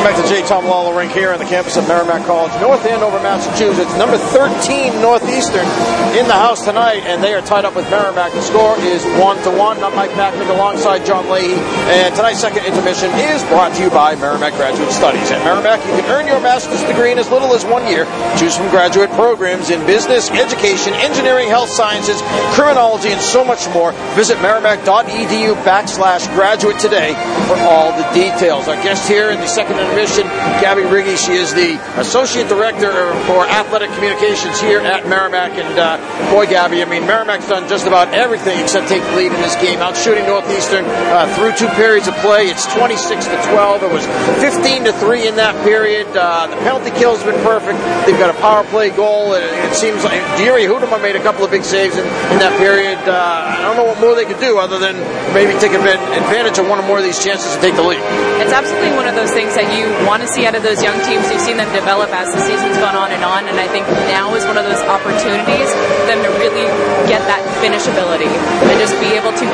Welcome back to J. Tom Lawler Rink here on the campus of Merrimack College, North Andover, Massachusetts. Number 13 Northeastern in the house tonight, and they are tied up with Merrimack. The score is one to one. I'm Mike Patrick alongside John Leahy, and tonight's second intermission is brought to you by Merrimack Graduate Studies. At Merrimack, you can earn your master's degree in as little as one year. Choose from graduate programs in business, education, engineering, health sciences, criminology, and so much more. Visit merrimack.edu backslash graduate today for all the details. Our guest here in the second intermission, Gabby Riggi. She is the Associate Director for Athletic Communications here at Merrimack. And uh, boy, Gabby, I mean, Merrimack's done just about everything except take the lead in this game. Out shooting Northeastern uh, through two periods of play. It's 26 to 12. It was 15 to 3 in that period. Uh, the penalty kill's been perfect. They've got a power play goal. It, it seems like Deary Hudema made a couple of big saves in, in that period. Uh, I don't know what more they could do other than maybe take advantage of one or more of these chances to take the lead. It's absolutely one of those things that you want to see out of those young teams. You've seen them develop as the season's gone on and on, and I think now is one of those opportunities for them to really get that finishability and just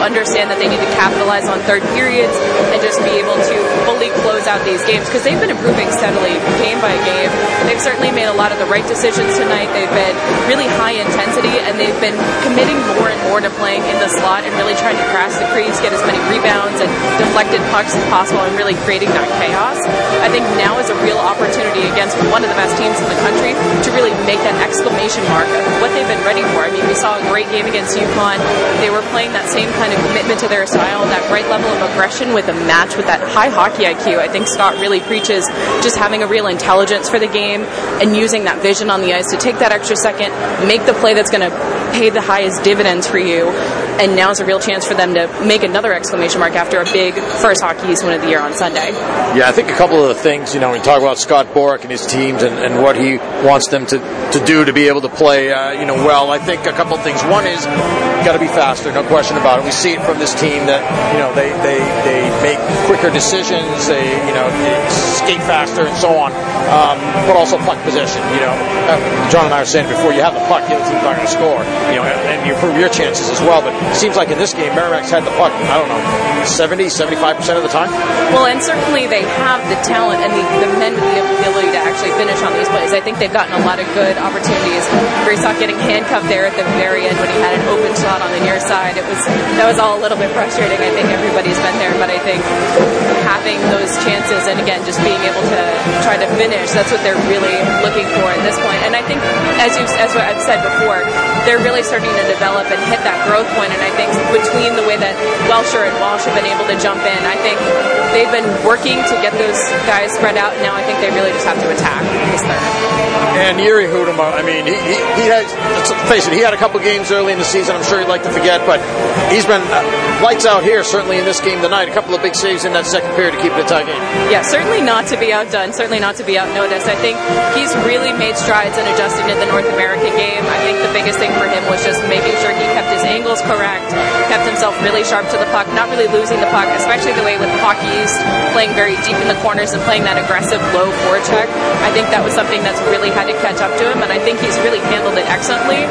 understand that they need to capitalize on third periods and just be able to fully close out these games because they've been improving steadily game by game. They've certainly made a lot of the right decisions tonight. They've been really high intensity and they've been committing more and more to playing in the slot and really trying to crash the crease, get as many rebounds and deflected pucks as possible and really creating that chaos. I think now is a real opportunity against one of the best teams in the country to really make that exclamation mark of what they've been ready for. I mean, we saw a great game against UConn. They were playing that same kind of commitment to their style, that right level of aggression with a match with that high hockey IQ. I think Scott really preaches just having a real intelligence for the game and using that vision on the ice to take that extra second, make the play that's going to pay the highest dividends for you. And now is a real chance for them to make another exclamation mark after a big first Hockey East win of the year on Sunday. Yeah, I think a couple of the things, you know, we talk about Scott Borek and his teams and, and what he wants them to, to do to be able to play, uh, you know, well. I think a couple of things. One is got to be faster, no question about it. We see it from this team that, you know, they, they, they make quicker decisions, they, you know, skate faster and so on, um, but also puck possession. You know, uh, John and I were saying before, you have the puck, the other team's not going to score, you know, and, and you improve your chances as well. But seems like in this game, Merrimack's had the puck, I don't know, 70, 75% of the time? Well, and certainly they have the talent and the, the men with the ability to actually finish on these plays. I think they've gotten a lot of good opportunities. Brissock getting handcuffed there at the very end when he had an open shot on the near side. It was that was all a little bit frustrating. I think everybody's been there, but I think having those chances and again just being able to try to finish, that's what they're really looking for at this point. And I think as you as I've said before, they're really starting to develop and hit that growth point. And I think between the way that Welsher and Walsh have been able to jump in, I think they've been working to get those guys spread out. Now I think they really just have to attack this third. And Yuri Hudema, I mean, he, he, he has, let's face it, he had a couple games early in the season. I'm sure he'd like to forget, but he's been uh, lights out here, certainly in this game tonight. A couple of big saves in that second period to keep it a tie game. Yeah, certainly not to be outdone, certainly not to be outnoticed. I think he's really made strides in adjusting to the North American game. I think the biggest thing for him was just making sure he kept his angles correct, kept himself really sharp to the puck, not really losing the puck, especially the way with Hockey East playing very deep in the corners and playing that aggressive low forecheck. I think that was something that's really had to catch up to him, and I think he's really handled it excellently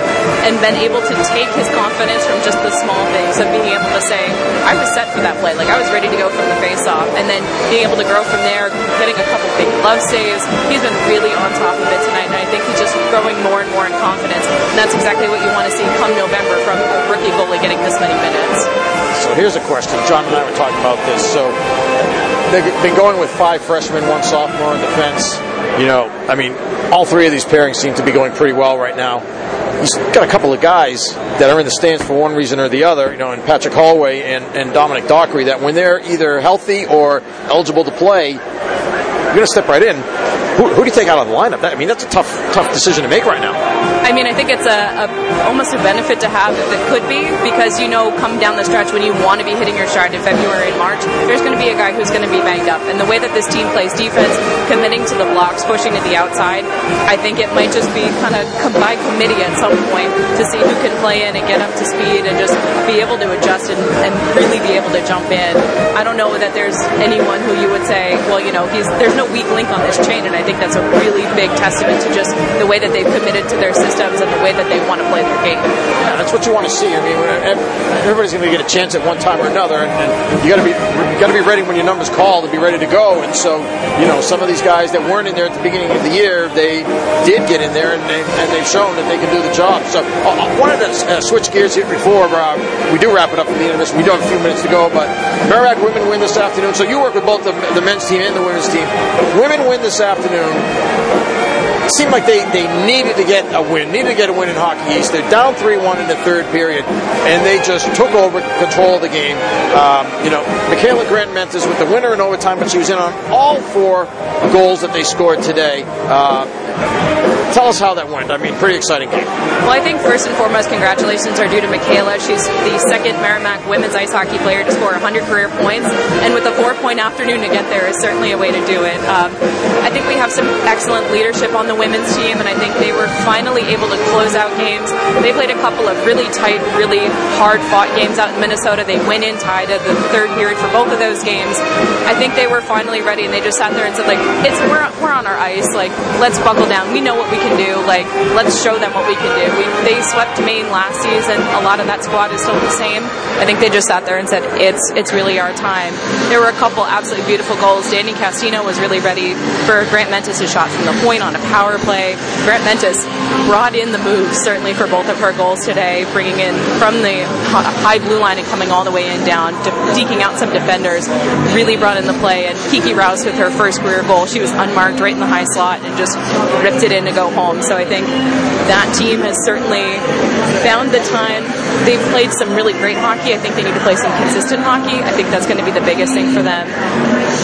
and been able to take his confidence from just the small things of being able to say, I was set for that play. Like I was ready to go from the face off, and then being able to grow from there, getting a couple big glove saves. He's been really on top of it tonight, and I think he's just growing more and more in confidence. And that's exactly what you want to see come November from a rookie goalie getting this many minutes. So here's a question. John and I were talking about this. So they've been going with five freshmen, one sophomore in defense. You know, I mean, all three of these pairings seem to be going pretty well right now. He's got a couple of guys that are in the stands for one reason or the other, you know, and Patrick Hallway and, and Dominic Dockery, that when they're either healthy or eligible to play, you're going to step right in. Who, who do you take out of the lineup? That, I mean, that's a tough, tough decision to make right now. I mean, I think it's a, a almost a benefit to have if it could be because you know, come down the stretch when you want to be hitting your stride in February and March, there's going to be a guy who's going to be banged up. And the way that this team plays defense, committing to the blocks, pushing to the outside, I think it might just be kind of by committee at some point to see who can play in and get up to speed and just be able to adjust and, and really be able to jump in. I don't know that there's anyone who you would say, well, you know, there's no weak link on this chain, and I think that's a really big testament to just the way that they've committed to their systems and the way that they want to play their game. Yeah, that's what you want to see. I mean, everybody's going to get a chance at one time or another, and, you got to be got to be ready when your number's called to be ready to go. And so, you know, some of these guys that weren't in there at the beginning of the year, they did get in there, and, they, and they've shown that they can do the job. So, I wanted to uh, switch gears here before uh, we do wrap it up at the end of this. We do have a few minutes to go, but Merrimack women win this afternoon. So you work with both the, the men's team and the women's team. Women win this afternoon seemed like they, they needed to get a win, needed to get a win in Hockey East. They're down 3 1 in the third period, and they just took over control of the game. Um, you know, Mikaela Grant Mentis with the winner in overtime, but she was in on all four goals that they scored today. Uh, tell us how that went. I mean, pretty exciting game. Well, I think first and foremost, congratulations are due to Mikaela. She's the second Merrimack women's ice hockey player to score 100 career points, and with a four-point afternoon to get there is certainly a way to do it. Um, I think we have some excellent leadership on the women's team, and I think they were finally able to close out games. They played a couple of really tight, really hard-fought games out in Minnesota. They went in tied at the third period for both of those games. I think they were finally ready, and they just sat there and said, like, "It's we're we're on our ice. Like, let's buckle down. We know what we can do. Like, let's show them what we can do." We, they swept Maine last season. A lot of that squad is still the same. I think they just sat there and said, "It's it's really our time." There were a couple absolutely beautiful goals. Danny Castino was really ready for Grant Mentis' shot from the point on a power play. Grant Mentis brought in the moves certainly for both of her goals today, bringing in from the high blue line and coming all the way in down, deking out some defenders. Really brought in the play. And Kiki Rouse with her first career goal, she was unmarked right in the high slot and just ripped it in to go home. So I think that team has certainly found the time. They've played some really great hockey. I think they need to play some consistent hockey. I think that's going to be the biggest thing for them.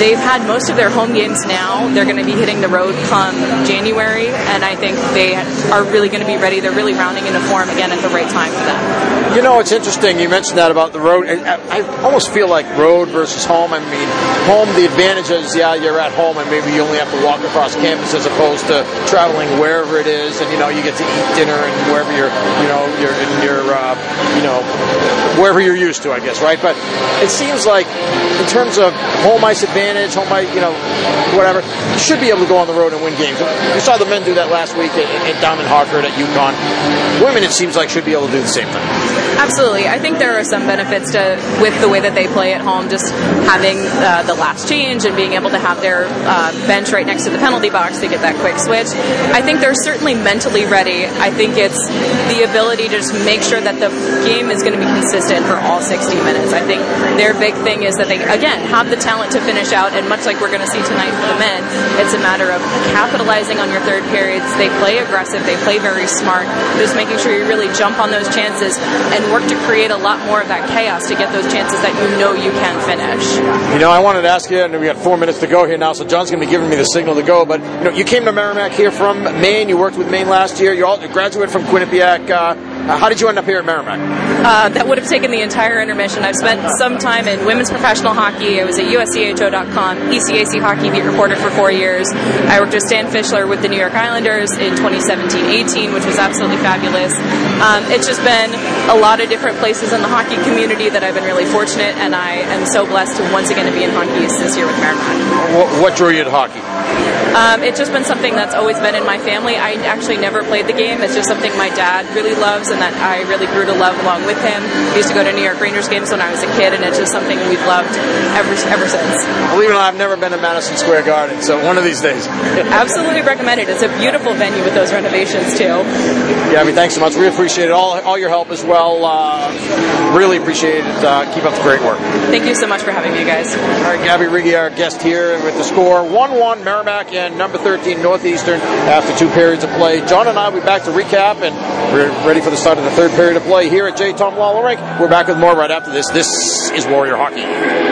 They've had most of their home games now. They're going to be hitting the road come January, and I think they are really going to be ready. They're really rounding into form again at the right time for them. You know, it's interesting. You mentioned that about the road. I almost feel like road versus home. I mean, home, the advantage is, yeah, you're at home, and maybe you only have to walk across campus as opposed to traveling wherever it is, and you know, you get to eat dinner and wherever you're, you know, you're in your, uh, you know, wherever you're used to, I guess, right? But it seems like in terms of home ice advantage, home ice, you know, whatever, you should be able to go on the road and win games. You saw the men do that last week at, at in Hartford at UConn. Women, it seems like, should be able to do the same thing. Absolutely, I think there are some benefits to with the way that they play at home, just having uh, the last change and being able to have their uh, bench right next to the penalty box to get that quick switch. I think they're certainly mentally ready. I think it's the ability to just make sure that the game is going to be consistent for all 60 minutes. I think their big thing is that they, again, have the talent to finish out, and much like we're going to see tonight for the men, it's a matter of capitalizing on your third periods. They play aggressive, they play very smart, just making sure you really jump on those chances and work to create a lot more of that chaos to get those chances that you know you can finish. You know, I wanted to ask you, and we got four minutes to go here now, so John's going to be giving me the signal to go, but you know, you came to Merrimack here from Maine, you worked with Maine last year, You're all graduated from Quinnipiac. Uh, uh, how did you end up here at Merrimack? Uh, that would have taken the entire intermission. I've spent some time in women's professional hockey. I was at USCHO.com, ECAC hockey beat reporter for four years. I worked with Stan Fischler with the New York Islanders in 2017-18, which was absolutely fabulous. Um, it's just been a lot of different places in the hockey community that I've been really fortunate, and I am so blessed to once again to be in hockey this year with Merrimack. What, what drew you to hockey? Um, it's just been something that's always been in my family. I actually never played the game. It's just something my dad really loves and that I really grew to love along with him. We used to go to New York Rangers games when I was a kid, and it's just something we've loved ever ever since. Believe it or not, I've never been to Madison Square Garden, so one of these days. Absolutely recommend it. It's a beautiful venue with those renovations too. Gabby, thanks so much. We appreciate it. All, all your help as well. Uh, really appreciate it. Uh, keep up the great work. Thank you so much for having me, guys. All right, Gabby Riggi, our guest here with the score 1-1 Merrimack and number 13 Northeastern after two periods of play. John and I will be back to recap, and we're ready for the start of the third period of play here at J. Tom Lawler Rink. We're back with more right after this. This is Warrior Hockey.